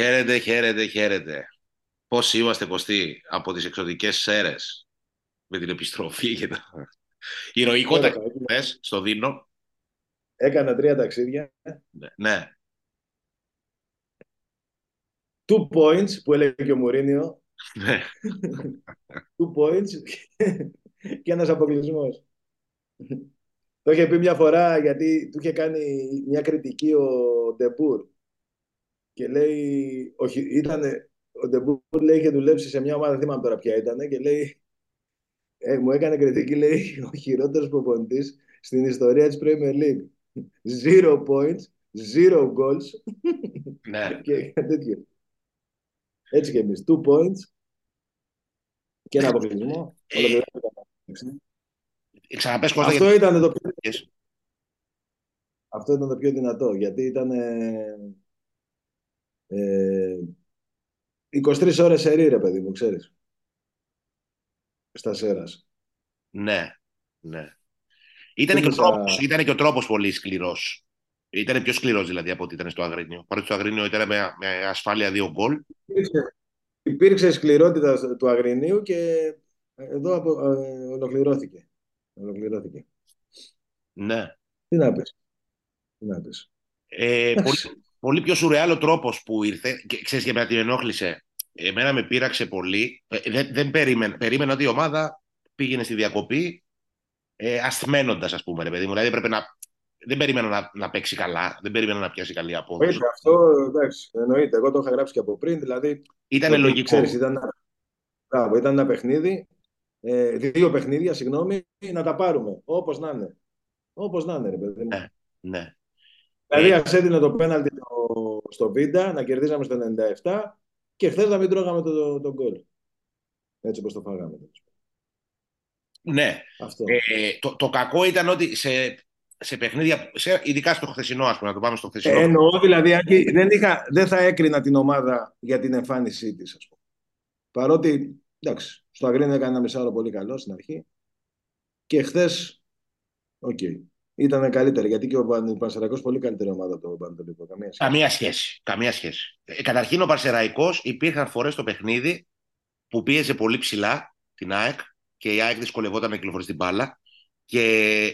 Χαίρετε, χαίρετε, χαίρετε. Πώς είμαστε, Κωστή, από τις εξωτικές σέρες; Με την επιστροφή και τα... Ηρωικότατα χθες στο Δίνο. Έκανα τρία ταξίδια. Ναι. ναι. Two points που έλεγε και ο Μουρίνιο. Ναι. Two points και ένας αποκλεισμός. Το είχε πει μια φορά γιατί του είχε κάνει μια κριτική ο Ντεμπούρ. Και λέει, όχι, ήταν, ο Ντεμπούρ λέει είχε δουλέψει σε μια ομάδα, δεν θυμάμαι τώρα ποια ήταν, και λέει, ε, μου έκανε κριτική, λέει, ο χειρότερος προπονητής στην ιστορία της Premier League. Zero points, zero goals. Ναι. και τέτοιο. Έτσι και εμείς. Two points και ένα αποκλεισμό. Ε, Ξαναπες Κώστα, Αυτό γιατί- ήταν το πιο, Yes. αυτό ήταν το πιο δυνατό, γιατί ήταν ε, 23 ώρες σερί, ρε παιδί μου, ξέρεις. Στα Σέρας. Ναι, ναι. Ήταν και, ο Θύμισα- τρόπος, ήταν και ο τρόπος πολύ σκληρός. Ήταν πιο σκληρός δηλαδή από ό,τι ήταν στο Αγρίνιο. Παρότι στο Αγρίνιο ήταν με, με ασφάλεια δύο γκολ. Υπήρξε, υπήρξε σκληρότητα του Αγρινίου και εδώ απο, ε, ολοκληρώθηκε. Ολοκληρώθηκε. Ναι. Τι να πεις. Τι να πεις. Ε, πολύ, πολύ πιο σουρεάλ ο τρόπος που ήρθε. Και ξέρεις και με την ενόχλησε. Εμένα με πείραξε πολύ. Ε, δεν, δεν περίμενα. Περίμενα ότι η ομάδα πήγαινε στη διακοπή ε, ασθμένοντας, ας πούμε, ρε παιδί μου. Δηλαδή έπρεπε να... Δεν περίμενα να, να παίξει καλά. Δεν περίμενα να πιάσει καλή απόδοση. Εννοείται αυτό, εντάξει, εννοείται. Εγώ το είχα γράψει και από πριν, δηλαδή Ήταν ότι, λογικό. Ξέρεις, ήταν, ένα- μπράβο, ήταν ένα παιχνίδι, ε, δύο παιχνίδια, συγγνώμη, να τα πάρουμε. Όπως να είναι. Όπως να είναι, ρε παιδί μου. Ναι. Ναι. Δηλαδή, Ε, ας έδινε το πέναλτι στο, στο Βίντα, να κερδίζαμε στο 97 και χθες να μην τρώγαμε το, το, το γκολ. Έτσι όπως το φάγαμε. ναι. Αυτό. Ε, το, το κακό ήταν ότι σε, σε παιχνίδια, σε, ειδικά στο χθεσινό, ας πούμε, να το πάμε στο χθεσινό. Ε, εννοώ δηλαδή, Άκη, δεν, είχα, δεν θα έκρινα την ομάδα για την εμφάνισή της, ας πούμε. Παρότι, εντάξει, στο Αγρίνο έκανε ένα μισάωρο πολύ καλό στην αρχή και χθες, οκ, ήταν καλύτερη, γιατί και ο Παν- Πανσερραϊκός πολύ καλύτερη ομάδα από τον Παναιτωλικό. Καμία σχέση. Καμία σχέση. Καμία σχέση. Ε, καταρχήν ο Πανσερραϊκός υπήρχαν φορές στο παιχνίδι που πίεζε πολύ ψηλά την ΑΕΚ και η ΑΕΚ δυσκολευόταν να κυκλοφορήσει την μπάλα. Και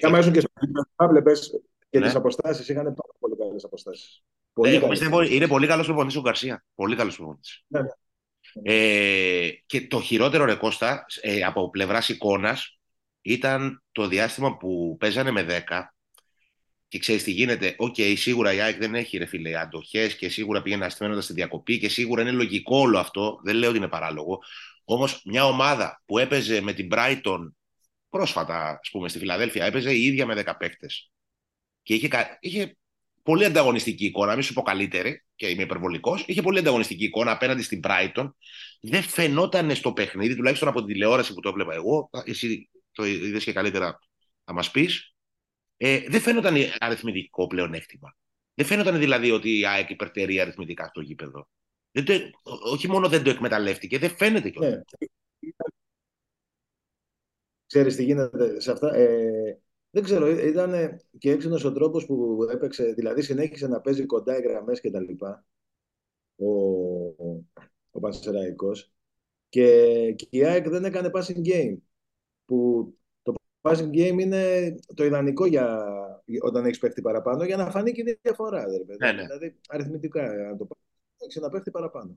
Και άμα ήσουν και στα βλέπεις και Ναι. τις αποστάσεις, είχαν πάρα πολύ καλές αποστάσεις. ε, Πολύ εγώ καλές πιστεύω αποστάσεις. είναι πολύ καλός προπονητής ο Γκαρσία. Πολύ καλός προπονητής. Ναι, ναι. Ε, και το χειρότερο ρε Κώστα, ε, από πλευράς εικόνας ήταν το διάστημα που παίζανε με 10 και ξέρεις τι γίνεται. Οκ, σίγουρα η ΑΕΚ δεν έχει ρε φίλε αντοχές και σίγουρα πήγαινε ασθμαίνοντας στη διακοπή και σίγουρα είναι λογικό όλο αυτό. Δεν λέω ότι είναι παράλογο. Όμως μια ομάδα που έπαιζε με την Brighton πρόσφατα, ας πούμε, στη Φιλαδέλφια, έπαιζε η ίδια με 10 παίκτες και είχε, κα- είχε πολύ ανταγωνιστική εικόνα, μην σου πω καλύτερη και είμαι υπερβολικός. Είχε πολύ ανταγωνιστική εικόνα απέναντι στην Brighton. Δεν φαινόταν στο παιχνίδι, τουλάχιστον από την τηλεόραση που το έβλεπα εγώ. Εσύ το είδες και καλύτερα να μας πεις. Ε, δεν φαίνονταν αριθμητικό πλεονέκτημα. Δεν φαίνονταν δηλαδή ότι η ΑΕΚ υπερτερεί αριθμητικά στο γήπεδο. Δεν το, ό- όχι μόνο δεν το εκμεταλλεύτηκε, δεν φαίνεται κιόλα. Ναι. Ξέρεις τι γίνεται σε αυτά; Ε, δεν ξέρω, ήταν και έξυπνος ο τρόπος που έπαιξε, δηλαδή συνέχισε να παίζει κοντά οι γραμμές και τα λοιπά, ο, ο Πανσεραϊκός και, και η ΑΕΚ δεν έκανε passing game, που το passing game είναι το ιδανικό για, όταν έχεις παίχτη παραπάνω για να φανεί και η διαφορά. ρε παιδί. Ναι, ναι. Δηλαδή αριθμητικά, αν το πάρεις, έχεις ένα παίχτη παραπάνω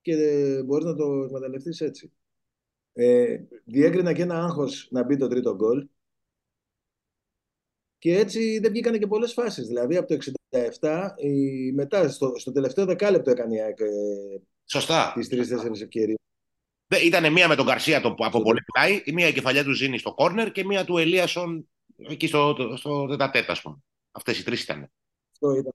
και μπορείς να το εκμεταλλευτείς έτσι. Ε, διέκρινα και ένα άγχος να μπει το τρίτο γκολ και έτσι δεν βγήκανε και πολλές φάσεις. Δηλαδή από το 67, η, μετά στο, στο τελευταίο δεκάλεπτο έκανε η ΑΕΚ ε, Σωστά. τις τρεις-τέσσερις ευκαιρίες. Ήταν μία με τον Καρσία το, από πολύ πλάι, η μία η κεφαλιά του Ζήνη στο κόρνερ και μία του Ελίασον εκεί στο, στο, στο τετατέτα, ας πούμε. Αυτές οι τρεις ήταν. Αυτό ήταν.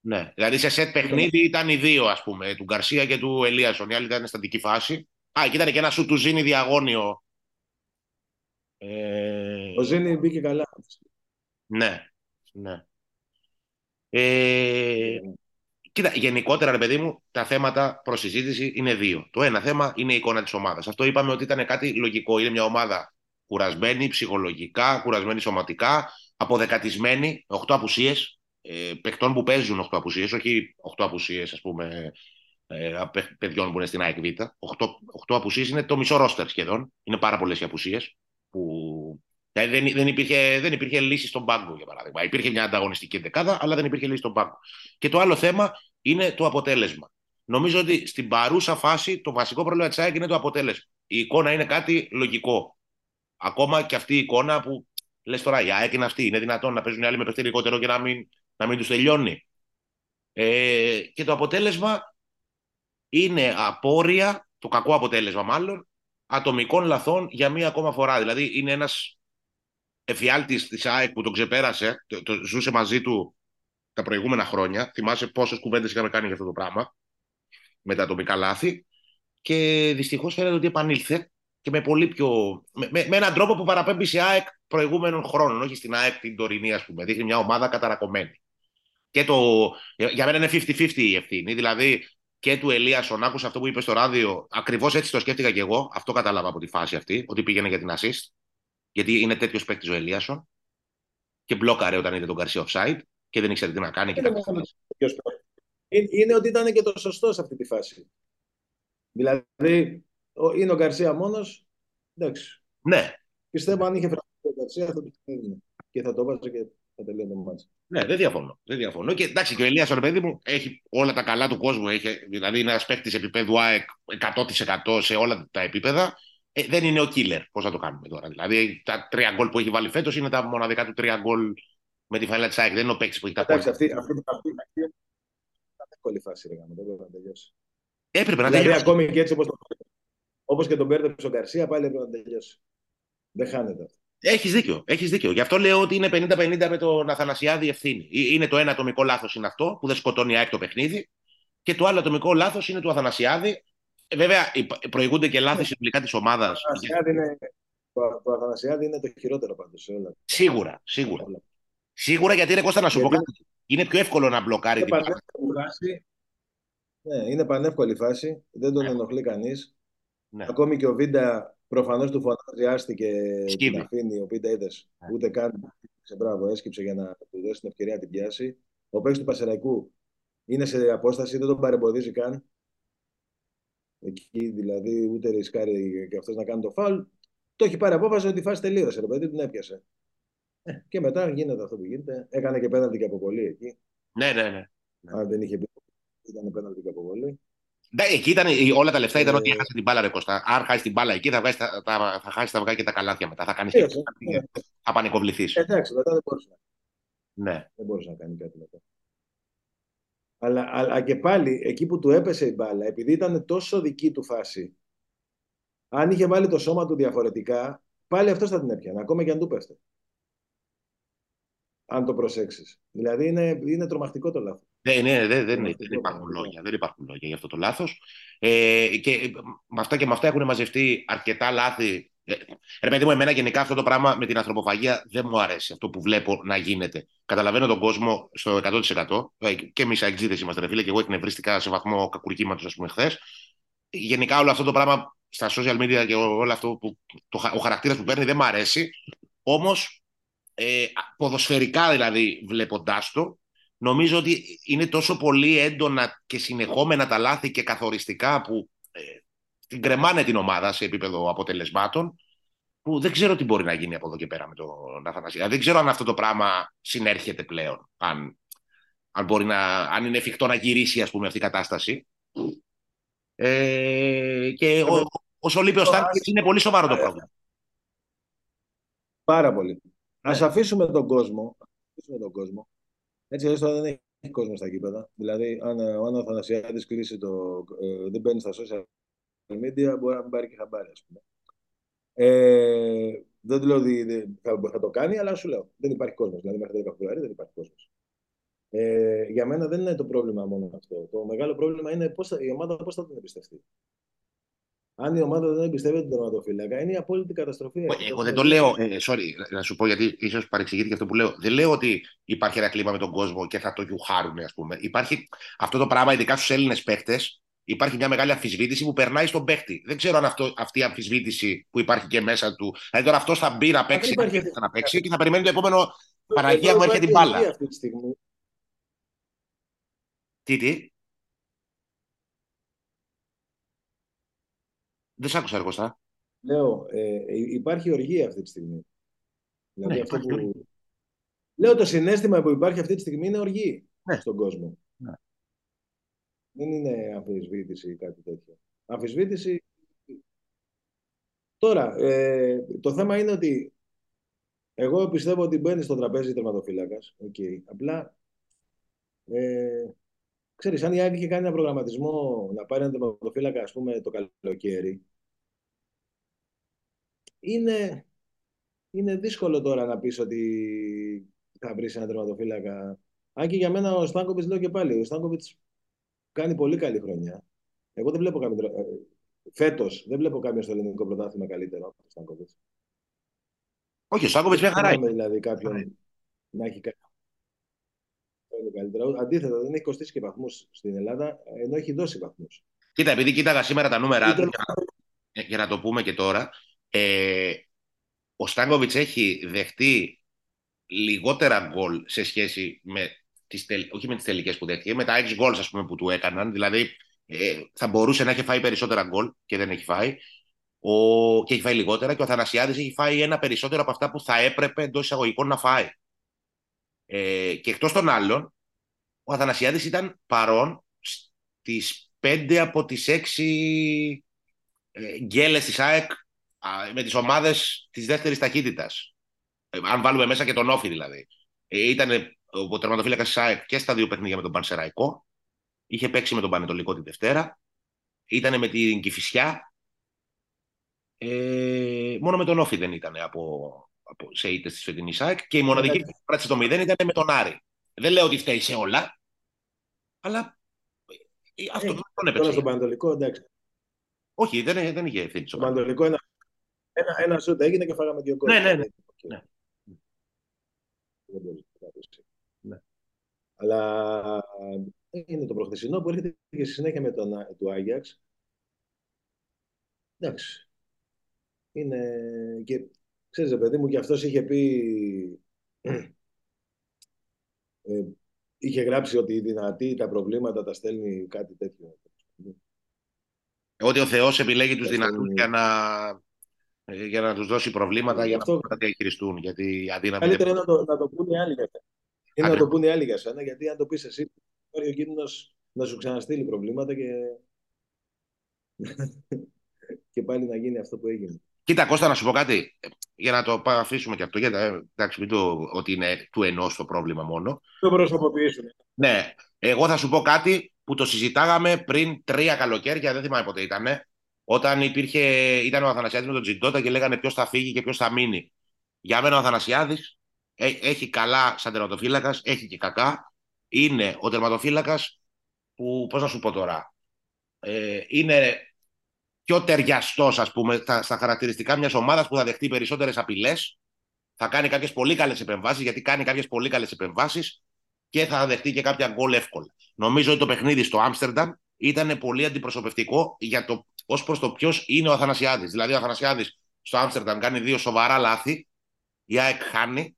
Ναι. Δηλαδή σε σετ παιχνίδι ήταν οι δύο, ας πούμε, του Γκαρσία και του Ελίασον. Η άλλη ήταν στατική φάση. Α, και ήταν και ένα σου του Ζήνη διαγώνιο. Ε, Ο Ζήνη μπήκε καλά. ναι, ναι. Ε, κοίτα, γενικότερα, ρε παιδί μου, τα θέματα προς συζήτηση είναι δύο. Το ένα θέμα είναι η εικόνα της ομάδας. Αυτό είπαμε ότι ήταν κάτι λογικό. Είναι μια ομάδα κουρασμένη ψυχολογικά, κουρασμένη σωματικά, αποδεκατισμένη, 8 απουσίες. ε, παιχτών που παίζουν 8 απουσίες, όχι 8 απουσίες ας πούμε ε, παιδιών που είναι στην ΑΕΚ Β. 8, 8 απουσίες είναι το μισό ρόστερ σχεδόν. Είναι πάρα πολλές οι απουσίες που δεν, δεν, υπήρχε, δεν υπήρχε λύση στον πάγκο, για παράδειγμα. Υπήρχε μια ανταγωνιστική δεκάδα, αλλά δεν υπήρχε λύση στον πάγκο. Και το άλλο θέμα είναι το αποτέλεσμα. Νομίζω ότι στην παρούσα φάση το βασικό πρόβλημα της ΑΕΚ είναι το αποτέλεσμα. Η εικόνα είναι κάτι λογικό. Ακόμα και αυτή η εικόνα που λες τώρα, η ΑΕΚ είναι αυτή. Είναι δυνατόν να παίζουν οι άλλοι με παιχνίδι λιγότερο και να μην, να μην τους τελειώνει. Ε, και το αποτέλεσμα είναι απόρρια, το κακό αποτέλεσμα μάλλον, ατομικών λαθών για μία ακόμα φορά. Δηλαδή είναι ένας εφιάλτης της ΑΕΚ που τον ξεπέρασε, το, το, ζούσε μαζί του τα προηγούμενα χρόνια. Θυμάσαι πόσες κουβέντες είχαμε κάνει για αυτό το πράγμα με τα ατομικά λάθη. Και δυστυχώς φαίνεται ότι επανήλθε και με πολύ πιο. Με, με, με έναν τρόπο που παραπέμπει σε ΑΕΚ προηγούμενων χρόνων, όχι στην ΑΕΚ την τωρινή, ας πούμε. Δείχνει μια ομάδα καταρακωμένη. Και το, για μένα είναι 50-50 η ευθύνη. Δηλαδή και του Ελίασον, άκουσα αυτό που είπες στο ράδιο. Ακριβώς έτσι το σκέφτηκα και εγώ. Αυτό κατάλαβα από τη φάση αυτή, ότι πήγαινε για την assist. Γιατί είναι τέτοιος παίκτης ο Ελίασον. Και μπλόκαρε όταν είδε τον Καρσία offside και δεν ήξερε τι να κάνει. Είναι, είναι ότι ήταν και το σωστό σε αυτή τη φάση. Δηλαδή, είναι ο Γκαρσία μόνος. Εντάξει. Ναι. Πιστεύω αν είχε φροντίσει ο Γκαρσία θα το και θα το βάζει και θα τελειώνει το μάτι. Ναι, δεν διαφωνώ. Δεν διαφωνώ. Και εντάξει, και ο Ελία, ο παιδί μου, έχει όλα τα καλά του κόσμου. Έχει, δηλαδή, είναι ένας παίκτης επίπεδου ΑΕΚ 100% σε όλα τα επίπεδα. Ε, δεν είναι ο killer. Πώ θα το κάνουμε τώρα. Δηλαδή, τα τρία γκολ που έχει βάλει φέτο είναι τα μοναδικά του τρία γκολ με τη φανέλα τη ΑΕΚ. Δεν είναι ο παίκτη που έχει τα Εντάξει, αυτή, αυτή, αυτή, αυτή, ήταν εύκολη φάση, ρε, δεν πρέπει να τελειώσει. Έπρεπε να δηλαδή, τελειώσει. ακόμη και έτσι όπω το όπως και τον μπέρδεψε ο Γκαρσία, πάλι έπρεπε να τελειώσει. Δεν χάνεται αυτό. Έχει δίκιο. Έχεις δίκιο. Γι' αυτό λέω ότι είναι 50-50 με τον Αθανασιάδη ευθύνη. Είναι το ένα ατομικό λάθο είναι αυτό που δεν σκοτώνει η ΑΕΚ το παιχνίδι. Και το άλλο ατομικό λάθο είναι του Αθανασιάδη. Ε, βέβαια, προηγούνται και λάθη συνολικά της ομάδας. Το, το Αθανασιάδη είναι το χειρότερο πάντως σε όλα. Σίγουρα, σίγουρα. Όλα. Σίγουρα γιατί είναι Κώστα να σου γιατί... πω κάτι. Είναι πιο εύκολο να μπλοκάρει την φάση. Ναι, είναι πανεύκολη φάση. Δεν τον ναι. ενοχλεί κανείς. Ναι. Ακόμη και ο Βίντα προφανώς του φωνάζει, άστηκε την αφήνει. Ο Βίντα είδες. Ναι. Ούτε καν σε μπράβο, έσκυψε για να του δώσει την ευκαιρία να την πιάσει. Ο παίκτης του Πασεραϊκού είναι σε απόσταση, δεν τον παρεμποδίζει καν. Εκεί δηλαδή ούτε ρισκάρει και αυτός να κάνει το φάουλ. Το έχει πάρει απόφαση ότι η φάση τελείωσε. Το παιδί την έπιασε. Ε, και μετά γίνεται αυτό που γίνεται. Έκανε και πέναλτι και αποβολή εκεί. Ναι, ναι, ναι. Αν δεν είχε πει, ήταν πέναλτι και αποβολή. Ναι, εκεί ήταν, όλα τα λεφτά ήταν ε... ότι έχασε την μπάλα, ρε Κώστα. Αν χάσει την μπάλα εκεί, θα, βγάλει, θα, θα, θα χάσει τα βγάλει και τα καλάθια μετά. Θα κάνει ε, ναι. Θα πανικοβληθείς. Εντάξει, μετά δεν μπορούσε να. Ναι. Δεν μπορούσε να κάνει κάτι μετά. Αλλά, αλλά και πάλι, εκεί που του έπεσε η μπάλα, επειδή ήταν τόσο δική του φάση, αν είχε βάλει το σώμα του διαφορετικά, πάλι αυτός θα την έπιανε, ακόμα και αν του πέφτει αν το προσέξεις. Δηλαδή είναι, είναι τρομακτικό το λάθος. Ναι, ναι, δεν, δεν, δεν, υπάρχουν λόγια, δεν υπάρχουν λόγια για αυτό το λάθος. Ε, και με αυτά και με αυτά έχουν μαζευτεί αρκετά λάθη. Ε, ρε παιδί μου, εμένα γενικά αυτό το πράγμα με την ανθρωποφαγία δεν μου αρέσει αυτό που βλέπω να γίνεται. Καταλαβαίνω τον κόσμο στο 100%. Ε, και εμείς αεξίδε είμαστε, ρε φίλε, και εγώ εκνευρίστηκα σε βαθμό κακουργήματος, ας πούμε, χθες. Γενικά όλο αυτό το πράγμα στα social media και όλο αυτό που το, ο χαρακτήρας που παίρνει δεν μου αρέσει. Όμως ε, ποδοσφαιρικά δηλαδή βλέποντάς το, νομίζω ότι είναι τόσο πολύ έντονα και συνεχόμενα τα λάθη και καθοριστικά που ε, την κρεμάνε την ομάδα σε επίπεδο αποτελεσμάτων που δεν ξέρω τι μπορεί να γίνει από εδώ και πέρα με τον Αθανασία. Δεν ξέρω αν αυτό το πράγμα συνέρχεται πλέον, αν, αν, μπορεί να, αν είναι εφικτό να γυρίσει ας πούμε, αυτή η κατάσταση. Ε, και ο, ο, ο είναι πολύ σοβαρό το πρόβλημα. Πάρα πολύ. Α ναι. αφήσουμε τον κόσμο. Αφήσουμε τον κόσμο. Έτσι, έστω δεν έχει κόσμο στα γήπεδα. Δηλαδή, αν, αν ο Αθανασιάδη κλείσει το. Ε, δεν μπαίνει στα social media, μπορεί να μην πάρει και χαμπάρι, ας πούμε. Ε, δεν του λέω ότι θα, θα, το κάνει, αλλά σου λέω. Δεν υπάρχει κόσμος. Δηλαδή, μέχρι το 10 Φεβρουαρίου δεν υπάρχει κόσμος. Ε, για μένα δεν είναι το πρόβλημα μόνο αυτό. Το μεγάλο πρόβλημα είναι πώς θα, η ομάδα πώς θα την εμπιστευτεί αν η ομάδα δεν εμπιστεύεται τον τερματοφύλακα, είναι η απόλυτη καταστροφή. Εγώ δεν το λέω. Ε, sorry, να σου πω γιατί ίσως παρεξηγείται και αυτό που λέω. Δεν λέω ότι υπάρχει ένα κλίμα με τον κόσμο και θα το γιουχάρουν, ας πούμε. Υπάρχει αυτό το πράγμα, ειδικά στους Έλληνες παίχτε, υπάρχει μια μεγάλη αμφισβήτηση που περνάει στον παίχτη. Δεν ξέρω αν αυτό, αυτή η αμφισβήτηση που υπάρχει και μέσα του. Δηλαδή τώρα αυτός θα μπει να παίξει, θα, να παίξει και θα περιμένει το επόμενο Παναγία μου έρχεται την μπάλα. Αυτή τη στιγμή. Τι, τι; Δεν σ' άκουσα, Αργοστά. Λέω, ε, υπάρχει οργή αυτή τη στιγμή. Δηλαδή Ναι, αυτό υπάρχει που... Λέω το συνέστημα που υπάρχει αυτή τη στιγμή είναι οργή Ναι. στον κόσμο. Ναι. Δεν είναι αμφισβήτηση ή κάτι τέτοιο. Αμφισβήτηση... Τώρα, ε, το θέμα είναι ότι εγώ πιστεύω ότι μπαίνει στο τραπέζι τερματοφύλακας. Okay. Απλά, ε, ξέρεις, αν η ΑΕΚ είχε κάνει ένα προγραμματισμό να πάρει ένα τερματοφύλακα, ας πούμε, το καλοκαίρι, είναι, είναι δύσκολο τώρα να πεις ότι θα βρεις ένα τερματοφύλακα. Αν και για μένα ο Στάνκοβιτς, λέω και πάλι, ο Στάνκοβιτς κάνει πολύ καλή χρονιά. Εγώ δεν βλέπω κάποιον. τερμα- ε, Φέτος δεν βλέπω κάποιον στο ελληνικό πρωτάθλημα καλύτερο από τον Στάνκοβιτς. Όχι, ο Στάνκοβιτς μια Δεν χαρά θυμάμαι είναι. δηλαδή κάποιον να έχει κάνει καλύτερα. Αντίθετα, δεν έχει κοστίσει και βαθμούς στην Ελλάδα, ενώ έχει δώσει βαθμούς. Κοίτα, επειδή κοίταγα σήμερα τα νούμερα του, Ήταν- για να, για να το πούμε και τώρα, ε, ο Στάνκοβιτς έχει δεχτεί λιγότερα γκολ σε σχέση με τις, τελ- όχι με τις τελικές που δέχτηκε, με τα 6 γκολ ας πούμε που του έκαναν, δηλαδή ε, θα μπορούσε να έχει φάει περισσότερα γκολ και δεν έχει φάει ο, και έχει φάει λιγότερα και ο Θανασιάδης έχει φάει ένα περισσότερο από αυτά που θα έπρεπε εντός εισαγωγικών να φάει. Ε, και εκτός των άλλων, ο Αθανασιάδης ήταν παρόν στις 5 από τις 6 ε, γκέλες της ΑΕΚ α, με τις ομάδες της δεύτερης ταχύτητας. Ε, αν βάλουμε μέσα και τον Όφη δηλαδή. Ε, ήταν ο τερματοφύλακας της ΑΕΚ και στα δύο παιχνίδια με τον Πανσεραϊκό. Είχε παίξει με τον Πανετολικό τη Δευτέρα. Ήταν με την Κηφισιά. Ε, μόνο με τον Όφη δεν ήταν από, από, σε ήττες της φετινής ΑΕΚ. Και η μοναδική Εντάξει. πράτηση το 0 ήταν με τον Άρη. Δεν λέω ότι φταίει σε όλα, αλλά ε, αυτό Ε, δεν τον Τώρα έπαιξε. στον Πανατολικό, εντάξει. Όχι, δεν, δεν είχε ευθύνη στο Στον Πανατολικό ένα, ένα, ένα σούτ έγινε και φάγαμε δύο γκολ. Ναι, ναι, ναι. Ναι. Δεν μπορεί να το πεις. Ναι. Αλλά είναι το προχθεσινό που έρχεται και στη συνέχεια με τον του Άγιαξ. Εντάξει. Είναι και ξέρεις ρε παιδί μου και αυτός είχε πει ε, είχε γράψει ότι οι δυνατοί τα προβλήματα τα στέλνει κάτι τέτοιο. Ότι ο Θεός επιλέγει τους Αυτό δυνατούς είναι- για να, ε, για να τους δώσει προβλήματα, Ε, για αυτό- να τα διαχειριστούν. Γιατί οι αδύναμοι Καλύτερα δεν... είναι να το, να το πούνε οι άλλοι για σένα. Είναι να Ακριβώς. το πούνε οι άλλοι για σένα, γιατί αν το πεις εσύ, υπάρχει ο κίνδυνος να σου ξαναστείλει προβλήματα και... και πάλι να γίνει αυτό που έγινε. Κοίτα Κώστα να σου πω κάτι, ε, για να το πα- αφήσουμε και αυτό, γιατί ε, εντάξει μην το ότι είναι του ενός το πρόβλημα μόνο. Το προσωποποιήσουν. Ναι, εγώ θα σου πω κάτι που το συζητάγαμε πριν τρία καλοκαίρια, δεν θυμάμαι πότε ήταν. Όταν υπήρχε, ήταν ο Αθανασιάδης με τον Τζιντότα και λέγανε ποιος θα φύγει και ποιος θα μείνει. Για μένα ο Αθανασιάδης ε, έχει καλά σαν τερματοφύλακας, έχει και κακά. Είναι ο τερματοφύλακας που, πώς να σου πω τώρα, ε, είναι πιο ταιριαστός, ας πούμε, στα, στα χαρακτηριστικά μιας ομάδας που θα δεχτεί περισσότερες απειλές, θα κάνει κάποιες πολύ καλές επεμβάσεις, γιατί κάνει κάποιες πολύ καλές επεμβάσεις και θα δεχτεί και κάποια γκολ εύκολα. Νομίζω ότι το παιχνίδι στο Άμστερνταμ ήταν πολύ αντιπροσωπευτικό για το ως προς το ποιος είναι ο Αθανασιάδης. Δηλαδή, ο Αθανασιάδης στο Άμστερνταμ κάνει δύο σοβαρά λάθη, η ΑΕΚ χάνει,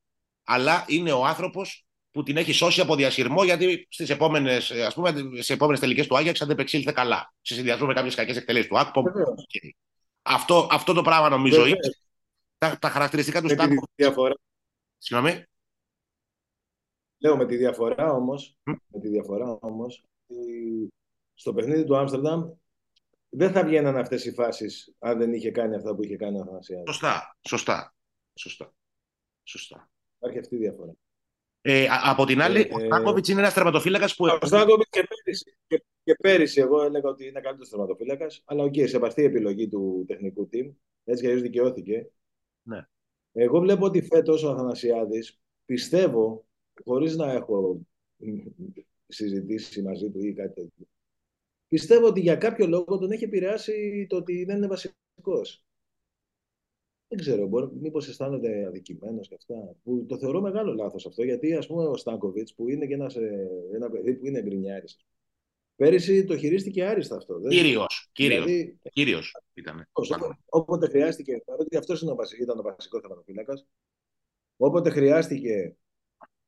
αλλά είναι ο άνθρωπος που την έχει σώσει από διασυρμό, γιατί στις επόμενες ας πούμε, σε επόμενες τελικές του Άγιαξ αντεπεξήλθε καλά. Σε συνδυασμό με κάποιες κακές εκτελέσεις του ΑΚΠΟ. Βεβαίως. Αυτό, αυτό το πράγμα νομίζω Βεβαίως. είναι. Τα, τα χαρακτηριστικά του Με τη Στάνκοβιτς. διαφορά, Συγγνώμη. λέω με τη διαφορά όμως, Μμ. με τη διαφορά όμως, ότι στο παιχνίδι του Άμστερνταμ δεν θα βγαίναν αυτές οι φάσεις αν δεν είχε κάνει αυτά που είχε κάνει ο Αθανασιάδης. Σωστά. Σωστά. Σωστά. Σωστά. Υπάρχει αυτή η διαφορά. Ε, α- από την άλλη, Ε, ο Στάνκοβιτς είναι ένας τερματοφύλακας που. Ο Στάνκοβιτς και πέρυσι, και, και πέρυσι εγώ έλεγα ότι είναι καλύτερος τερματοφύλακας, αλλά οκ, είναι αυτή η επιλογή του τεχνικού team. Έτσι κι αλλιώς δικαιώθηκε. Ναι. Εγώ βλέπω ότι φέτος ο Αθανασιάδης πιστεύω, χωρίς να έχω συζητήσει μαζί του ή κάτι τέτοιο, πιστεύω ότι για κάποιο λόγο τον έχει επηρεάσει το ότι δεν είναι βασικός. Δεν ξέρω, μπορεί, μήπως αισθάνεται αδικημένος και αυτά. Που το θεωρώ μεγάλο λάθος αυτό, γιατί ας πούμε ο Στάνκοβιτς που είναι και ένας, ε, ένα παιδί που είναι γκρινιάρης. Πέρυσι το χειρίστηκε άριστα αυτό. δεν- Κύριος. Κύριος. Δηλαδή, Κύριος ήταν. όποτε- όποτε χρειάστηκε, παρότι αυτός είναι ο βασι- ήταν ο βασικό θεματοφύλακας, όποτε χρειάστηκε,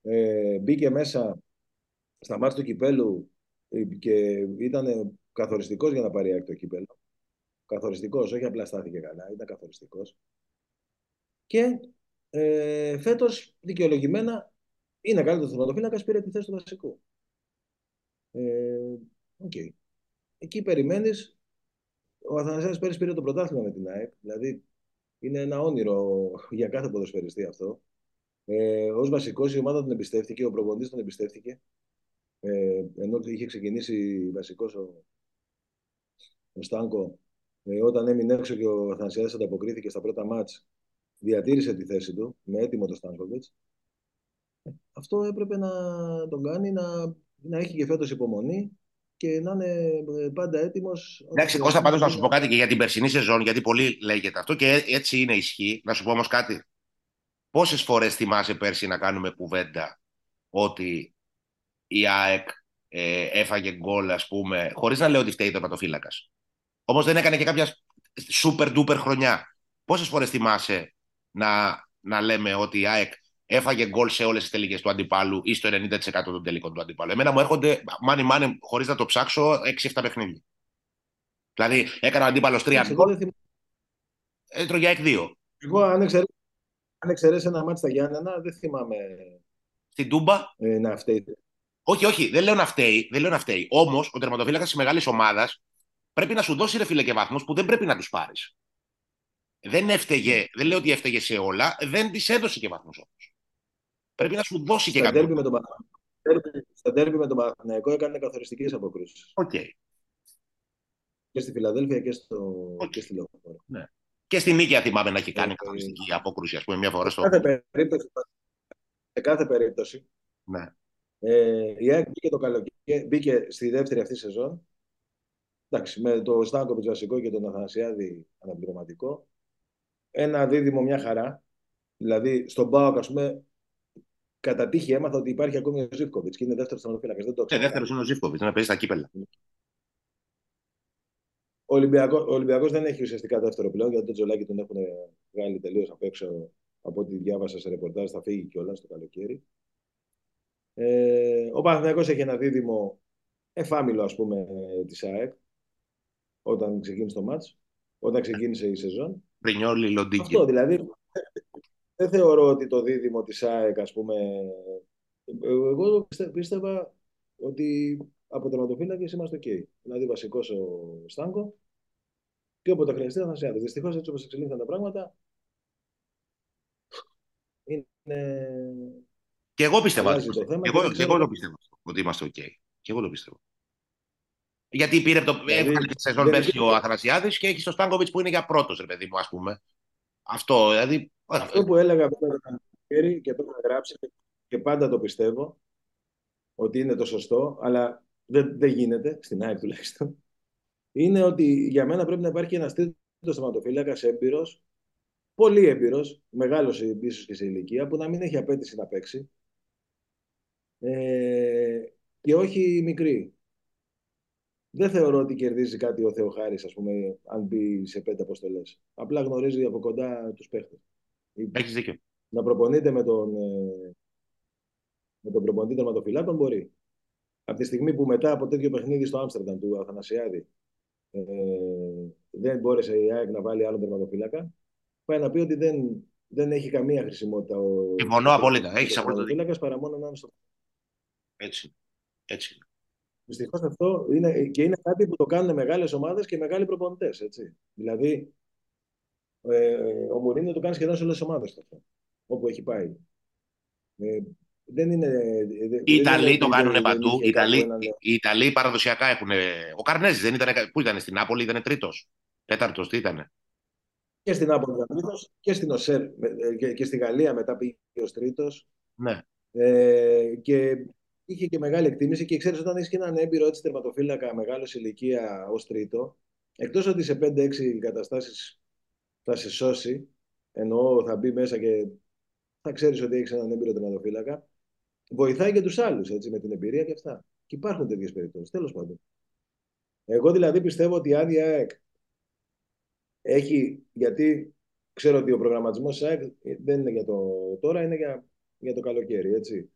ε, μπήκε μέσα στα μάτια του κυπέλου και ήταν καθοριστικός για να πάρει ΑΕΚ το κύπελο. Καθοριστικός, όχι απλά στάθηκε καλά, ήταν καθοριστικός. Και ε, φέτος δικαιολογημένα είναι καλύτερος θεματοφύλακας, πήρε τη θέση του βασικού. Ε, okay. Εκεί περιμένεις. Ο Αθανασιάδης πέρυσι πήρε το πρωτάθλημα με την ΑΕΚ. Δηλαδή είναι ένα όνειρο για κάθε ποδοσφαιριστή αυτό. Ε, Ω βασικός η ομάδα τον εμπιστεύτηκε, ο προπονητής τον εμπιστεύτηκε. Ε, ενώ είχε ξεκινήσει βασικός ο, ο Στάνκο, ε, όταν έμεινε έξω και ο Αθανασιάδης ανταποκρίθηκε στα πρώτα μάτς, διατήρησε τη θέση του με έτοιμο το Στάνκοβιτς. Αυτό έπρεπε να τον κάνει να, να έχει και φέτος υπομονή και να είναι ε, πάντα έτοιμος. Εντάξει, Κώστα, πάντως να σου πω κάτι και για την περσινή σεζόν, γιατί πολύ λέγεται αυτό και έτσι είναι ισχύ. Να σου πω όμως κάτι. Πόσες φορές θυμάσαι πέρσι να κάνουμε κουβέντα ότι η ΑΕΚ ε, έφαγε γκολ, ας πούμε, χωρίς να λέω ότι φταίει το τερματοφύλακα. Όμως δεν έκανε και κάποια super duper χρονιά. Πόσες φορές θυμάσαι να, να λέμε ότι η ΑΕΚ έφαγε γκολ σε όλες τις τελικές του αντιπάλου ή στο 90% των τελικών του αντιπάλου. Εμένα μου έρχονται μάνι μάνι χωρίς να το ψάξω 6-7 παιχνίδια. Δηλαδή έκανα αντίπαλος 3 γκολ. Έτρωγε ΑΕΚ 2. Εγώ αν εξαιρέσει ένα μάτι στα Γιάννενα, δεν θυμάμαι. Στην Τούμπα; Ε, να φταίει. Όχι, όχι, δεν λέω να φταίει. Δεν λέω να φταίει. Όμως ο τερματοφύλακας της μεγάλης ομάδας πρέπει να σου δώσει ρε φίλε και βαθμούς που δεν πρέπει να τους πάρεις. Δεν έφταιγε, δεν λέω ότι έφταιγε σε όλα, δεν της έδωσε και βαθμούς όμως. Πρέπει να σου δώσει και κάτι. Στα τέρμι με τον Παναθηναϊκό έκανε καθοριστικές αποκρούσει. Okay. Και στη Φιλαδέλφια και, στο... okay. και στη Λεωφόρο. Ναι. Και στη Νίκαια θυμάμαι να έχει κάνει okay. καθοριστική απόκρουση, ας πούμε, μια φορά στο. Σε κάθε περίπτωση. Σε κάθε περίπτωση. Ναι. Ε, η ΑΕΚ μπήκε το καλοκαίρι, μπήκε στη δεύτερη αυτή σεζόν. Εντάξει, με το Στάνκοβιτς βασικό και τον Αθανασιάδη αναπληρωματικό. Ένα δίδυμο μια χαρά. Δηλαδή, στον Πάοκ, ας πούμε, κατά τύχη έμαθα ότι υπάρχει ακόμη ο Ζήφκοβιτς και είναι δεύτερος θεματοφύλακας. Δεν το ξέρω. Ε, δεύτερος είναι ο Ζήφκοβιτς, να παίζει στα κύπελα. Ο Ολυμπιακός δεν έχει ουσιαστικά δεύτερο πλέον γιατί τον Τζολάκη τον έχουν βγάλει τελείως απ' έξω από ό,τι διάβασα σε ρεπορτάζ. Θα φύγει κιόλας το καλοκαίρι. Ε, ο Παναθηναϊκός έχει ένα δίδυμο εφάμιλο ας πούμε της ΑΕΚ όταν ξεκίνησε το μάτς, όταν ξεκίνησε η σεζόν. Πρινιόλι, Λοντίκη. Αυτό δηλαδή δεν θεωρώ ότι το δίδυμο της ΑΕΚ ας πούμε εγώ πίστευα ότι από τερματοφύλακες είμαστε ok. Δηλαδή βασικός ο Στάνκο και όποτε χρειαστεί θα σε Δυστυχώς έτσι όπως εξελίχθηκαν τα πράγματα είναι και εγώ πιστεύω. Και εγώ, και εγώ το πιστεύω ότι είμαστε OK. Και εγώ το πιστεύω. Γιατί πήρε το. Δηλαδή, έβγαλε τη σεζόν πέρσι ο Αθανασιάδης και έχει το Στάνκοβιτς που είναι για πρώτος, ρε παιδί μου, ας πούμε. Αυτό, δηλαδή. Αυτό που έλεγα πριν και το έχω γράψει και πάντα το πιστεύω ότι είναι το σωστό, αλλά δεν, δεν γίνεται, στην ΑΕΚ τουλάχιστον, είναι ότι για μένα πρέπει να υπάρχει ένας τρίτος θεματοφύλακας έμπειρος, πολύ έμπειρος, μεγάλος ίσως και σε ηλικία, που να μην έχει απέτηση να παίξει, ε, και όχι μικρή. Δεν θεωρώ ότι κερδίζει κάτι ο Θεοχάρης, ας πούμε, αν μπει σε πέντε αποστολές. Απλά γνωρίζει από κοντά τους παίχτες. Έχεις δίκιο. Να προπονείται με τον, ε, με τον προπονητή τερματοφυλάκων μπορεί. Από τη στιγμή που μετά από τέτοιο παιχνίδι στο Άμστερνταμ του Αθανασιάδη ε, δεν μπόρεσε η ΑΕΚ να βάλει άλλον τερματοφύλακα, πάει να πει ότι δεν, δεν έχει καμία χρησιμότητα ο. Συμφωνώ απόλυτα. Έχεις απόλυτα. παρά μόνο να είναι στο έτσι. Έτσι. Δυστυχώς αυτό είναι και είναι κάτι που το κάνουν μεγάλες ομάδες και μεγάλοι προπονητές. Δηλαδή, ε, ο Μουρίνιο το κάνει σχεδόν σε όλες τις ομάδες όπου έχει πάει. Ε, δεν είναι. Οι Ιταλοί το κάνουν παντού. Οι Ιταλοί, οι Ιταλοί παραδοσιακά έχουν. Ο Καρνέζης δεν ήταν. Πού ήταν, στην Νάπολη ήταν τρίτος. Τέταρτος, τι ήταν. Και στην Νάπολη ήταν τρίτος και στην Οσέρ και, και στη Γαλλία μετά πήγε ως τρίτος. Ναι. Ε, και είχε και μεγάλη εκτίμηση και ξέρεις, όταν έχεις και έναν έμπειρο έτσι τερματοφύλακα μεγάλος ηλικία ως τρίτο, εκτός ότι σε 5-6 καταστάσεις θα σε σώσει, εννοώ θα μπει μέσα και θα ξέρεις ότι έχεις έναν έμπειρο τερματοφύλακα, βοηθάει και τους άλλους με την εμπειρία και αυτά. Και υπάρχουν τέτοιες περιπτώσεις. Τέλος πάντων. Εγώ δηλαδή πιστεύω ότι αν η ΑΕΚ έχει. Γιατί ξέρω ότι ο προγραμματισμός της ΑΕΚ δεν είναι για το τώρα, είναι για, για το καλοκαίρι. Έτσι.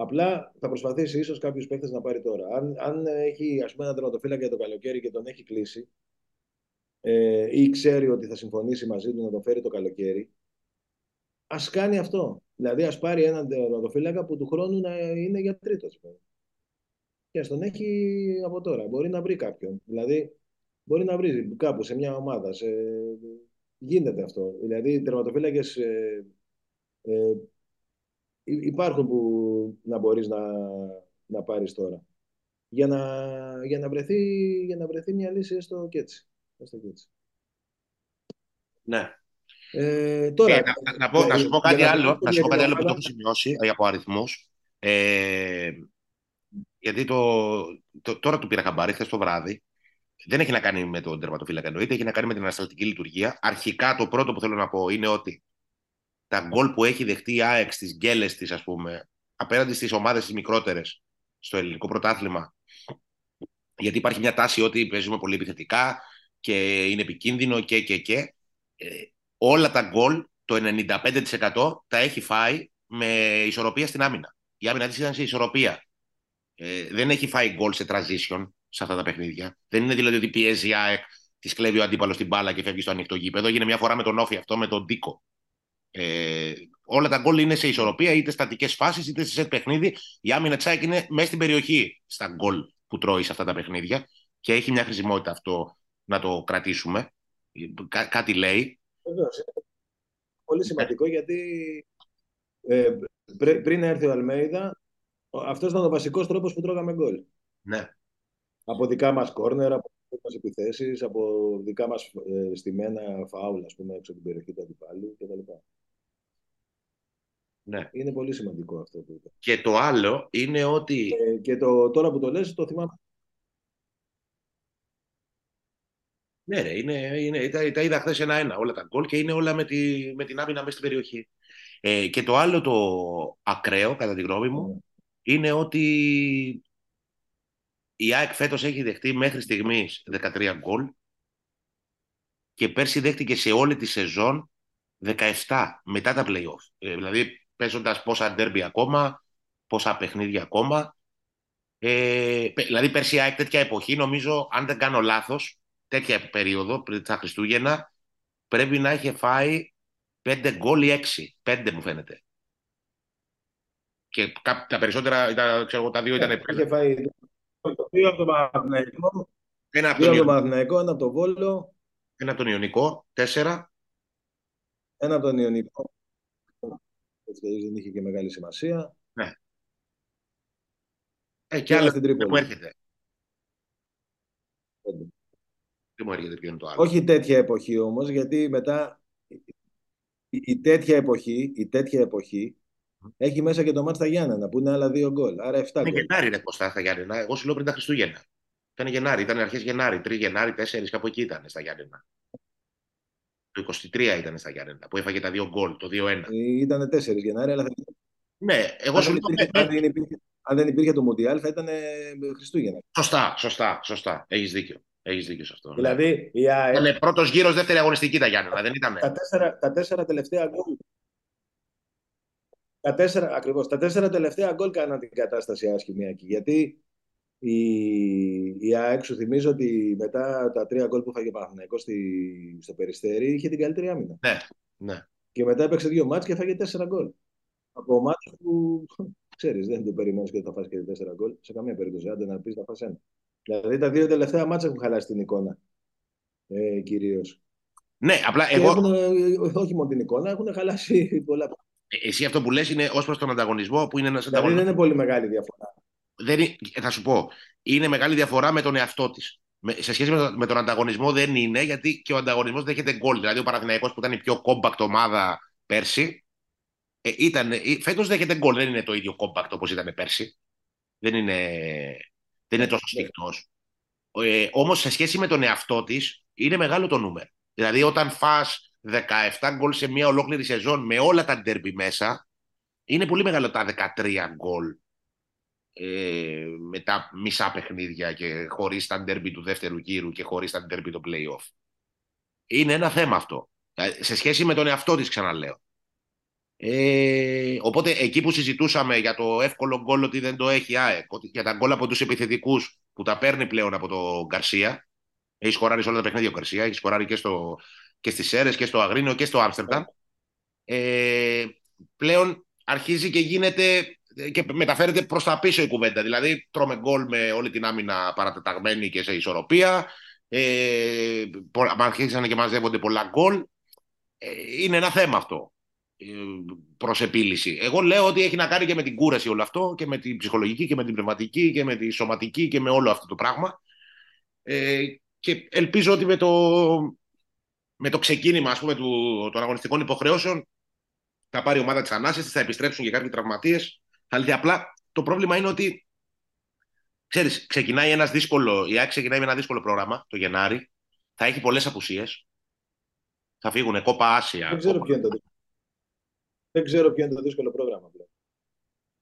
Απλά θα προσπαθήσει ίσως κάποιου παίχτε να πάρει τώρα. Αν, αν έχει ας πούμε, ένα τερματοφύλακα για το καλοκαίρι και τον έχει κλείσει ε, ή ξέρει ότι θα συμφωνήσει μαζί του να το φέρει το καλοκαίρι, ας κάνει αυτό. Δηλαδή, ας πάρει έναν τερματοφύλακα που του χρόνου να είναι για τρίτος. Και ας τον έχει από τώρα. Μπορεί να βρει κάποιον. Δηλαδή, μπορεί να βρει κάπου σε μια ομάδα. Σε... Γίνεται αυτό. Δηλαδή, οι τερματοφύλακες ε, ε, υπάρχουν που να μπορείς να, να πάρεις τώρα. Για να, για, να βρεθεί, για να βρεθεί μια λύση έστω και έτσι. Έστω και έτσι. Ναι. Ε, τώρα, ε, να, να, πω, να σου πω κάτι άλλο, να σου πω κάτι άλλο που το έχω σημειώσει ε, από αριθμούς. Ε, γιατί το, το, τώρα του πήρα χαμπάρι χθες το βράδυ. Δεν έχει να κάνει με τον τερματοφύλακα εννοείται, έχει να κάνει με την ανασταλτική λειτουργία. Αρχικά το πρώτο που θέλω να πω είναι ότι τα γκολ που έχει δεχτεί η ΑΕΚ στις γκέλες της, ας πούμε, απέναντι στις ομάδες τις μικρότερες στο ελληνικό πρωτάθλημα. Γιατί υπάρχει μια τάση ότι παίζουμε πολύ επιθετικά και είναι επικίνδυνο και και και. Ε, όλα τα γκολ, το 95% τα έχει φάει με ισορροπία στην άμυνα. Η άμυνα της ήταν σε ισορροπία. Ε, δεν έχει φάει γκολ σε transition σε αυτά τα παιχνίδια. Δεν είναι δηλαδή ότι πιέζει η ΑΕΚ, της κλέβει ο αντίπαλος την μπάλα και φεύγει στο ανοιχτό γήπεδο. Έγινε μια φορά με τον Όφη αυτό, με τον Ντίκο. Ε, όλα τα γκολ είναι σε ισορροπία, είτε στατικές φάσεις, είτε σε σετ παιχνίδι. Η άμυνα τσάκ είναι μέσα στην περιοχή στα γκολ που τρώει σε αυτά τα παιχνίδια και έχει μια χρησιμότητα αυτό να το κρατήσουμε. Κά- κάτι λέει. Βεβαίως. Πολύ σημαντικό γιατί ε, πρέ- πριν έρθει ο Αλμέιδα, αυτός ήταν ο βασικός τρόπος που τρώγαμε γκολ. Ναι. Από δικά μας κόρνερ, από δικές μας επιθέσεις, από δικά μας ε, στημένα φάουλ, ας πούμε, έξω από την περιοχή του αντιπάλου κτλ. Ναι. Είναι πολύ σημαντικό αυτό που είπες. Και το άλλο είναι ότι. Ε, και το, τώρα που το λες, το θυμάμαι. Ναι, ρε, είναι, είναι, τα, τα είδα χθες ένα-ένα όλα τα γκολ και είναι όλα με, τη, με την άμυνα μέσα στην περιοχή. Ε, και το άλλο το ακραίο, κατά τη γνώμη μου, είναι ότι η ΑΕΚ φέτος έχει δεχτεί μέχρι στιγμής 13 γκολ και πέρσι δέχτηκε σε όλη τη σεζόν 17 μετά τα play-off. Ε, δηλαδή παίζοντας πόσα ντέρμπι ακόμα, πόσα παιχνίδια ακόμα. Ε, πε- δηλαδή πέρσι η ΑΕΚ τέτοια εποχή, νομίζω, αν δεν κάνω λάθος, τέτοια περίοδο πριν τα Χριστούγεννα, πρέπει να είχε φάει 5 γκολ ή 6. 5 μου φαίνεται. Και κά- τα περισσότερα, ήταν, ξέρω, εγώ, τα δύο ήταν Είχε φάει δύο από τον Παναθηναϊκό, ένα από δύο τον, από τον Ιω- Παναθηναϊκό, ένα από τον Βόλο, ένα από τον Ιωνικό, 4. ένα από τον Ιωνικό. Έτσι κι αλλιώς δεν είχε και μεγάλη σημασία. Ναι. Ε, και Και ένα άλλο στην δεν μου Τρίπολη. έρχεται. Πέντε. Δεν μου έρχεται ποιο είναι το άλλο. Όχι τέτοια εποχή όμως, γιατί μετά η, η τέτοια εποχή, η τέτοια εποχή έχει μέσα και το μάτς στα Γιάννενα που είναι άλλα δύο γκολ. Άρα 7 Είναι γκολ. Γενάρη, ρε Κωστά, στα Γιάννενα. Εγώ σου λέω πριν τα Χριστούγεννα. Ήταν Γενάρη, ήταν αρχές Γενάρη, 3 Γενάρη, 4, κάπου εκεί ήταν στα Γιάννενα. Το 23 ήταν στα Γιάννενα, που έφαγε τα δύο γκολ, το 2-1. Ήταν 4 Γενάρη, αλλά θα... Ναι, εγώ αν, σου δεν λέω. υπήρχε, ναι, αν, δεν υπήρχε, αν δεν υπήρχε το Μουντιάλ θα ήταν ε, Χριστούγεννα. Σωστά, σωστά, σωστά. Έχεις δίκιο. Έχεις δίκιο σε αυτό. ναι. Δηλαδή η ΑΕ, Ήταν πρώτος γύρος, δεύτερη αγωνιστική τα Γιάννενα, δεν ήταν. τα, τέσσερα, τα τέσσερα τελευταία γκολ τα τέσσερα, ακριβώς, τα τέσσερα τελευταία γκολ κάναν την κατάσταση άσχημη εκεί. Γιατί η, η ΑΕΚ σου θυμίζω ότι μετά τα τρία γκολ που φάγε ο Παναθηναϊκός στη, στο Περιστέρι είχε την καλύτερη άμυνα. Ναι, ναι. Και μετά έπαιξε δύο μάτς και φάγε τέσσερα γκολ. Από ομάδες που ξέρεις δεν το περιμένεις και θα φας και τέσσερα γκολ. Σε καμία περίπτωση, άντε να πεις να φας ένα. Δηλαδή τα δύο τελευταία μάτς έχουν χαλάσει την εικόνα. Ε, κυρίως. Ναι, απλά Και εγώ. έχουν, ε, όχι μόνο την εικόνα, έχουν χαλάσει πολλά πράγματα. ε, Εσύ αυτό που λες είναι ως προς τον ανταγωνισμό, που είναι ένας Δηλαδή ανταγωνισμός. δεν είναι πολύ μεγάλη διαφορά. Δεν είναι, θα σου πω, είναι μεγάλη διαφορά με τον εαυτό της. Σε σχέση με, το- με τον ανταγωνισμό δεν είναι, γιατί και ο ανταγωνισμός δέχεται γκολ. Δηλαδή ο Παναθηναϊκός που ήταν η πιο compact ομάδα πέρσι, ε, ήταν, ε, φέτος δέχεται γκολ. Δεν είναι το ίδιο compact όπως ήταν πέρσι. Δεν είναι, δεν είναι τόσο Ναι. σφιχτός. Ε, όμως σε σχέση με τον εαυτό της είναι μεγάλο το νούμερο. Δηλαδή όταν φας 17 γκολ σε μια ολόκληρη σεζόν με όλα τα ντέρμπι μέσα, είναι πολύ μεγάλο τα 13 γκολ ε, με τα μισά παιχνίδια και χωρίς τα ντέρμπι του δεύτερου γύρου και χωρίς τα ντέρμπι του play-off. Είναι ένα θέμα αυτό. Ε, Σε σχέση με τον εαυτό της ξαναλέω. Ε, οπότε εκεί που συζητούσαμε για το εύκολο γκολ ότι δεν το έχει ΑΕΚ, για τα γκολ από τους επιθετικούς που τα παίρνει πλέον από τον Γκαρσία. Έχει σκοράρει σε όλα τα παιχνίδια ο Γκαρσία, έχει σκοράρει και, στο, και στις Σέρες και στο Αγρίνιο και στο Άμστερνταμ. Ε, πλέον αρχίζει και γίνεται και μεταφέρεται προς τα πίσω η κουβέντα. Δηλαδή, τρώμε γκολ με όλη την άμυνα παρατεταγμένη και σε ισορροπία. Ε, αρχίζουν και μαζεύονται πολλά γκολ. Ε, είναι ένα θέμα αυτό ε, προς επίλυση. Εγώ λέω ότι έχει να κάνει και με την κούραση όλο αυτό και με την ψυχολογική και με την πνευματική και με τη σωματική και με όλο αυτό το πράγμα. Ε, και ελπίζω ότι με το, με το ξεκίνημα ας πούμε, του, των αγωνιστικών υποχρεώσεων θα πάρει η ομάδα της Ανάσης, θα επιστρέψουν και κάποιοι τραυματίες. Αλλά απλά το πρόβλημα είναι ότι ξέρεις, ξεκινάει ένας δύσκολο, η ΑΕΚ ξεκινάει με ένα δύσκολο πρόγραμμα το Γενάρη. Θα έχει πολλές απουσίες. Θα φύγουν κόπα Άσια. Δεν ξέρω, ποιο είναι το... Δεν ξέρω ποιο είναι το δύσκολο πρόγραμμα.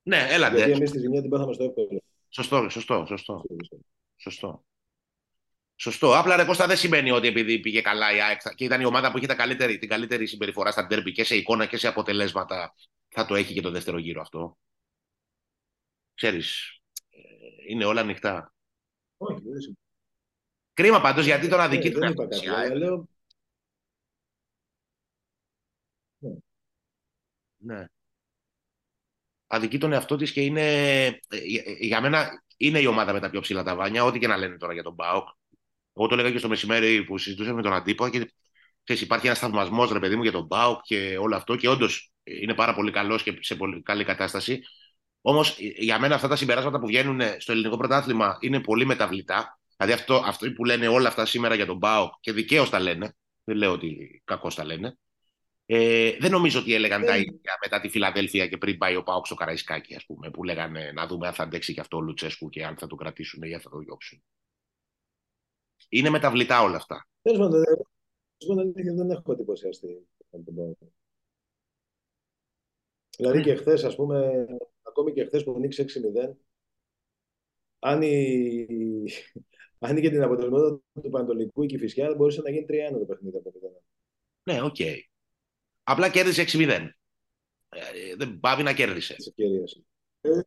Ναι, έλατε. Γιατί εμείς τη ζημιά την πάθαμε στο εύκολο. Σωστό, σωστό, σωστό. Σωστό. Σωστό. Απλά ρε Κώστα δεν σημαίνει ότι επειδή πήγε καλά η ΑΕΚ και ήταν η ομάδα που είχε τα καλύτερη, την καλύτερη συμπεριφορά στα ντέρμπι και σε εικόνα και σε αποτελέσματα θα το έχει και το δεύτερο γύρο αυτό. Ξέρεις, ε, είναι όλα ανοιχτά. Όχι, δεν σημαίνει. Κρίμα πάντως γιατί τον αδικεί τον λέω... Ναι. ναι. Αδικεί τον εαυτό της και είναι, ε, για μένα είναι η ομάδα με τα πιο ψηλά τα βάνια, ό,τι και να λένε τώρα για τον ΠΑΟΚ. Εγώ το έλεγα και στο μεσημέρι που συζητούσαμε με τον Αντίπο και ξέρεις, υπάρχει ένας θαυμασμός ρε παιδί μου για τον Μπάουκ και όλο αυτό και όντως είναι πάρα πολύ καλός και σε πολύ καλή κατάσταση. Όμως για μένα αυτά τα συμπεράσματα που βγαίνουν στο ελληνικό πρωτάθλημα είναι πολύ μεταβλητά. Δηλαδή αυτό, αυτό που λένε όλα αυτά σήμερα για τον Μπάουκ και δικαίως τα λένε, δεν λέω ότι κακώς τα λένε. Ε, δεν νομίζω ότι έλεγαν τα ίδια μετά τη Φιλαδέλφια και πριν πάει ο Πάοκ στο Καραϊσκάκι, ας πούμε, που λέγανε να δούμε αν θα αντέξει και αυτό ο Λουτσέσκου και αν θα το κρατήσουν ή αν θα το διώξουν. Είναι μεταβλητά όλα αυτά. Τέλος πάντων, δεν έχω εντυπωσιαστεί. Δηλαδή και χθες, ας πούμε, ακόμη και χθες που ανοίξει 6-0, αν, η... αν είχε την αποτελεσματικότητα του Παναιτωλικού η Κηφισιά, μπορούσε να γίνει 3-1 το παιχνίδι από Ναι, ok. Okay. Απλά κέρδισε 6-0. Ε, δεν παύει να κέρδισε. Ε,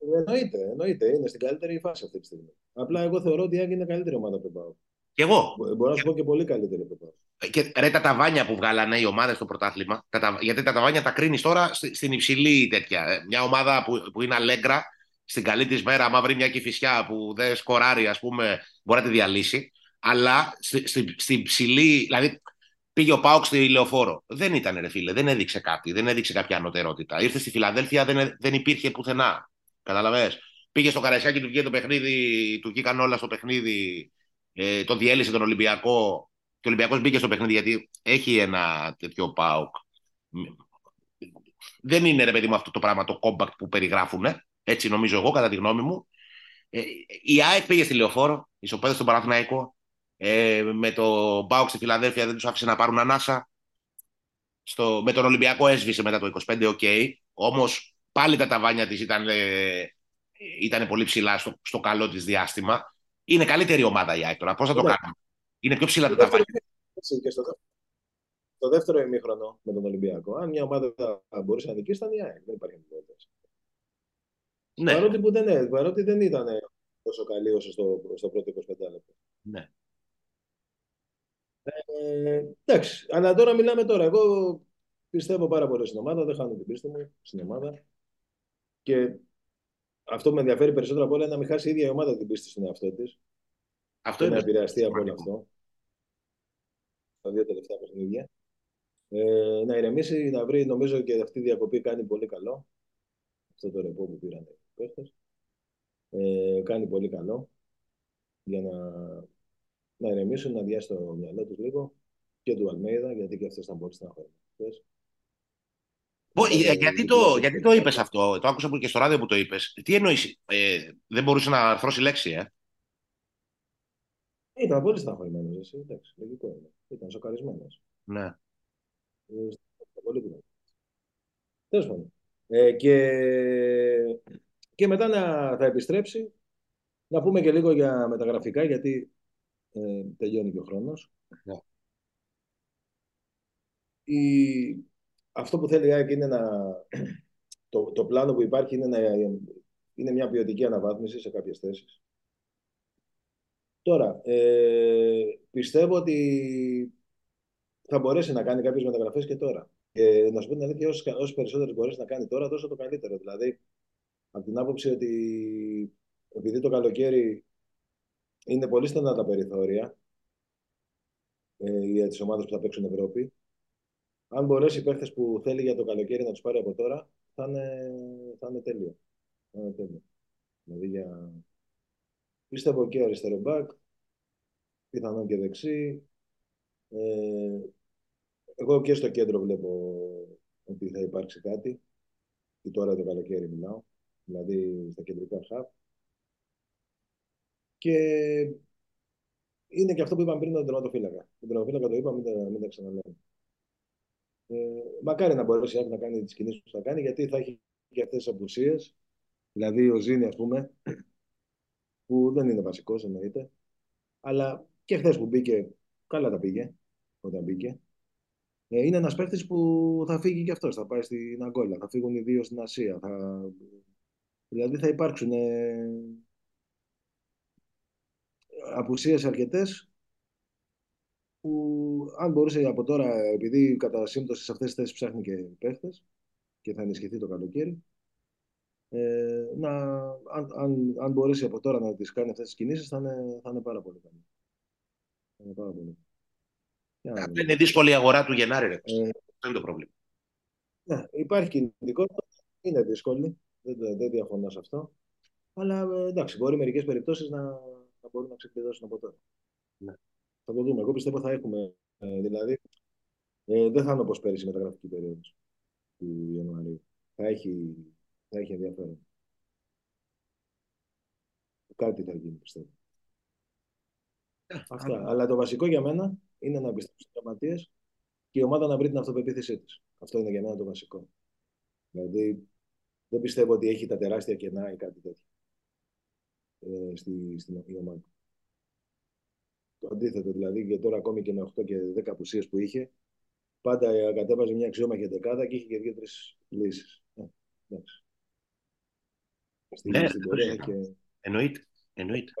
Εννοείται, εννοείται. Είναι στην καλύτερη φάση αυτή τη στιγμή. Απλά εγώ θεωρώ ότι ο Άρης είναι καλύτερη ομάδα από τον ΠΑΟ. Και εγώ. Μπορώ να σου πω και πολύ καλύτερη από τον ΠΑΟ. Και ρε τα ταβάνια που βγάλανε οι ομάδες στο πρωτάθλημα, τα, γιατί τα ταβάνια τα κρίνεις τώρα στην υψηλή τέτοια. Ε, μια ομάδα που, που είναι αλέγκρα, στην καλή της μέρα, άμα βρει μια κυφισιά που δεν σκοράρει, ας πούμε, μπορεί να τη διαλύσει. Αλλά στην στη, στη ψηλή, δηλαδή πήγε ο Πάουξ στη λεωφόρο. Δεν ήταν ρε φίλε, δεν έδειξε κάτι, δεν έδειξε κάποια ανωτερότητα. Ήρθε στη Φιλαδέλφια, δεν, δεν υπήρχε πουθενά. Καταλαβέ. Πήγε στο Καραϊσκάκι, του βγήκε το παιχνίδι, του βγήκαν όλα στο παιχνίδι, ε, το διέλυσε τον Ολυμπιακό. Και ο Ολυμπιακός μπήκε στο παιχνίδι γιατί έχει ένα τέτοιο πάοκ. Δεν είναι ρε παιδί μου αυτό το πράγμα το compact που περιγράφουν. Έτσι νομίζω εγώ, κατά τη γνώμη μου. Ε, η ΑΕΚ πήγε στη λεωφόρο, ισοπέδωσε τον Παναθηναϊκό. Ε, με το ΠΑΟΚ στη Φιλαδέλφια δεν τους άφησε να πάρουν ανάσα. Στο, με τον Ολυμπιακό έσβησε μετά το 25, ok. Okay. Όμως Πάλι τα ταβάνια της ήταν, ε, ήταν πολύ ψηλά στο, στο καλό της διάστημα. Είναι καλύτερη ομάδα η ΑΕΚ τώρα. Πώς θα το ναι. κάνουμε; Είναι πιο ψηλά τα ταβάνια. Και στο, το δεύτερο ημίχρονο με τον Ολυμπιακό, αν μια ομάδα μπορούσε να νικήσει, ήταν η ΑΕΚ. Δεν υπάρχει αντιπρότητα. Ναι. Παρότι, που δεν, παρότι δεν ήταν τόσο καλή όσο στο, στο πρώτο 25 λεπτό. Ναι. Ε, εντάξει, αλλά τώρα μιλάμε τώρα. Εγώ πιστεύω πάρα πολύ στην ομάδα, δεν χάνω την πίστη μου στην ομάδα. Και αυτό που με ενδιαφέρει περισσότερο από όλα είναι να μην χάσει η ίδια η ομάδα την πίστη στον εαυτό της. Αυτό είναι. Να επηρεαστεί από όλο αυτό. Τα δύο τελευταία παιχνίδια. Ε, να ηρεμήσει, να βρει, νομίζω και αυτή η διακοπή κάνει πολύ καλό. Αυτό το ρεπό που πήραν οι παίχτε. Ε, κάνει πολύ καλό για να, να ηρεμήσουν, να διάσει το μυαλό τους λίγο και του Αλμέιδα, γιατί και αυτός ήταν πολύ στεναχωρημένος. Ε, γιατί το, γιατί το είπες αυτό, το άκουσα και στο ράδιο που το είπες. Τι εννοείς, ε, δεν μπορούσε να αρθρώσει λέξη, ε; Ήταν πολύ στεναχωρημένος, εσύ, εντάξει, λογικό είναι. Ήταν σοκαρισμένος. Ναι. Ε, πολύ κοινό. Τέλος πάντων. Ε, και, και μετά να, θα επιστρέψει. Να πούμε και λίγο για μεταγραφικά, γιατί ε, τελειώνει και ο χρόνος. Ναι. Η, αυτό που θέλει η ΑΕΚ είναι να. Το, το πλάνο που υπάρχει είναι, να, είναι μια ποιοτική αναβάθμιση σε κάποιες θέσεις. Τώρα, ε, πιστεύω ότι θα μπορέσει να κάνει κάποιες μεταγραφές και τώρα. Και να σου πω την αλήθεια, όσο περισσότερες μπορέσει να κάνει τώρα, τόσο το καλύτερο. Δηλαδή, από την άποψη ότι επειδή το καλοκαίρι είναι πολύ στενά τα περιθώρια ε, για τις ομάδες που θα παίξουν Ευρώπη, αν μπορέσει οι παίχτες που θέλει για το καλοκαίρι να τους πάρει από τώρα, θα είναι, θα είναι τέλειο. Θα είναι τέλειο. Δηλαδή για... Πίστευω και αριστερό μπακ, πιθανόν και δεξί. Ε, εγώ και στο κέντρο βλέπω ότι θα υπάρξει κάτι. Και τώρα το καλοκαίρι μιλάω. Δηλαδή στα κεντρικά χαπ. Και είναι και αυτό που είπαμε πριν τον τερματοφύλακα. Τον τερματοφύλακα το είπαμε, μην τα, μην τα ξαναλέμε. Ε, μακάρι να μπορέσει να κάνει τις κινήσεις που θα κάνει, γιατί θα έχει και αυτές τις απουσίες. Δηλαδή ο Ζήνη, ας πούμε, που δεν είναι βασικό εννοείται, αλλά και χθες που μπήκε, καλά τα πήγε όταν μπήκε. Ε, είναι ένας παίχτης που θα φύγει και αυτός, θα πάει στην Αγκόλα, θα φύγουν οι δύο στην Ασία. Θα... Δηλαδή θα υπάρξουν ε, απουσίες αρκετές που αν μπορούσε από τώρα, επειδή κατά σύμπτωση σε αυτές τις θέσεις ψάχνει και παίχτες και θα ενισχυθεί το καλοκαίρι, ε, να, αν, αν, αν μπορέσει από τώρα να τις κάνει αυτές τις κινήσεις θα είναι, θα είναι πάρα πολύ καλό. Θα είναι πάρα πολύ. Αυτό είναι δύσκολη η αγορά του Γενάρη, ρε. Ε, Αυτό είναι το πρόβλημα. Ναι, υπάρχει κινητικότητα, είναι δύσκολη, δεν, δεν διαφωνώ σε αυτό. Αλλά ε, εντάξει, μπορεί μερικές περιπτώσεις να, να μπορούν να ξεκλειδώσουν από τώρα. Ναι. Θα το δούμε. Εγώ πιστεύω θα έχουμε. Ε, δηλαδή, ε, δεν θα είναι όπως πέρυσι η μεταγραφική περίοδος του Ιανουαρίου. Θα έχει, θα έχει ενδιαφέρον. Κάτι θα γίνει, πιστεύω. Ε, Αυτά. Αλλά το βασικό για μένα είναι να πιστέψει στι τραυματίε και η ομάδα να βρει την αυτοπεποίθησή της. Αυτό είναι για μένα το βασικό. Δηλαδή, δεν πιστεύω ότι έχει τα τεράστια κενά ή κάτι τέτοιο ε, στη, στην ομάδα. Το αντίθετο δηλαδή, και τώρα ακόμη και με 8 και 10 απουσίες που είχε, πάντα κατέβαζε μια αξιόμαχη δεκάδα και είχε και δύο-τρεις λύσεις. Ε, εντάξει. Ναι, στην πορεία και... εννοείται. εννοείται.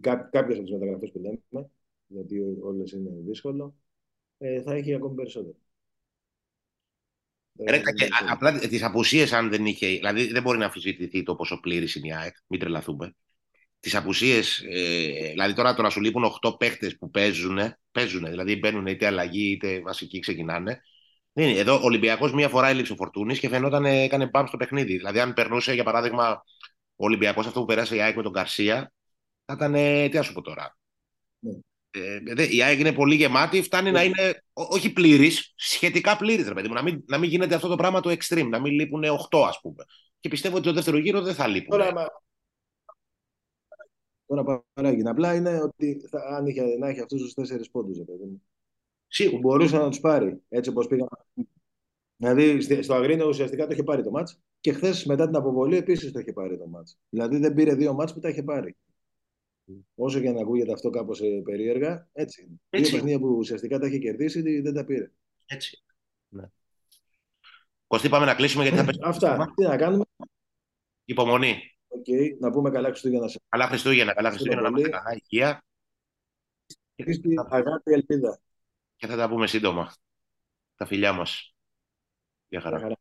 Κάποιες από τις μεταγραφές που λέμε, γιατί όλες είναι δύσκολο, ε, θα έχει ακόμη περισσότερο. Ρε, και, απλά τις απουσίες, αν δεν είχε. Δηλαδή, δεν μπορεί να αμφισβητηθεί το πόσο πλήρης είναι η ΑΕΚ. Μην τρελαθούμε τις απουσίες. Ε, δηλαδή τώρα, τώρα σου λείπουν 8 παίχτες που παίζουν, παίζουν, δηλαδή μπαίνουν είτε αλλαγή είτε βασικοί ξεκινάνε. Είναι. Εδώ ο Ολυμπιακός μία φορά έλειψε ο Φορτούνης και φαινόταν έκανε μπαμ στο παιχνίδι. Δηλαδή, αν περνούσε για παράδειγμα ο Ολυμπιακός αυτό που περάσει η ΑΕΚ με τον Καρσία, θα ήταν. Τι α σου πω τώρα. Ναι. Ε, η ΑΕΚ είναι πολύ γεμάτη, φτάνει να ναι. είναι όχι πλήρης, σχετικά πλήρης, ρε παιδί μου. Να μην, να μην γίνεται αυτό το πράγμα το extreme, να μην λείπουν 8, ας πούμε. Και πιστεύω ότι το δεύτερο γύρο δεν θα λείπουν. Τώρα, Τώρα παράγει. Απλά είναι ότι θα, αν είχε να έχει αυτούς τους τέσσερις πόντους, Σίγουρα. Που μπορούσε να τους πάρει έτσι όπως πήγαν. Δηλαδή στο Αγρίνο ουσιαστικά το είχε πάρει το μάτς και χθες μετά την αποβολή επίσης το είχε πάρει το μάτς. Δηλαδή δεν πήρε δύο μάτς που τα είχε πάρει. Όσο και να ακούγεται αυτό κάπως ε, περίεργα, έτσι είναι. Δύο παιχνίδια που ουσιαστικά τα είχε κερδίσει δεν τα πήρε. Έτσι. Ναι. Κωστή, πάμε να κλείσουμε γιατί θα Αυτά. Τι να κάνουμε; Υπομονή. Okay. Να πούμε καλά Χριστούγεννα. Καλά Χριστούγεννα, καλά Χριστούγεννα, να είμαστε καλά, υγεία. Αγάπη, ελπίδα. Και θα τα πούμε σύντομα. Τα φιλιά μας. Γεια χαρά.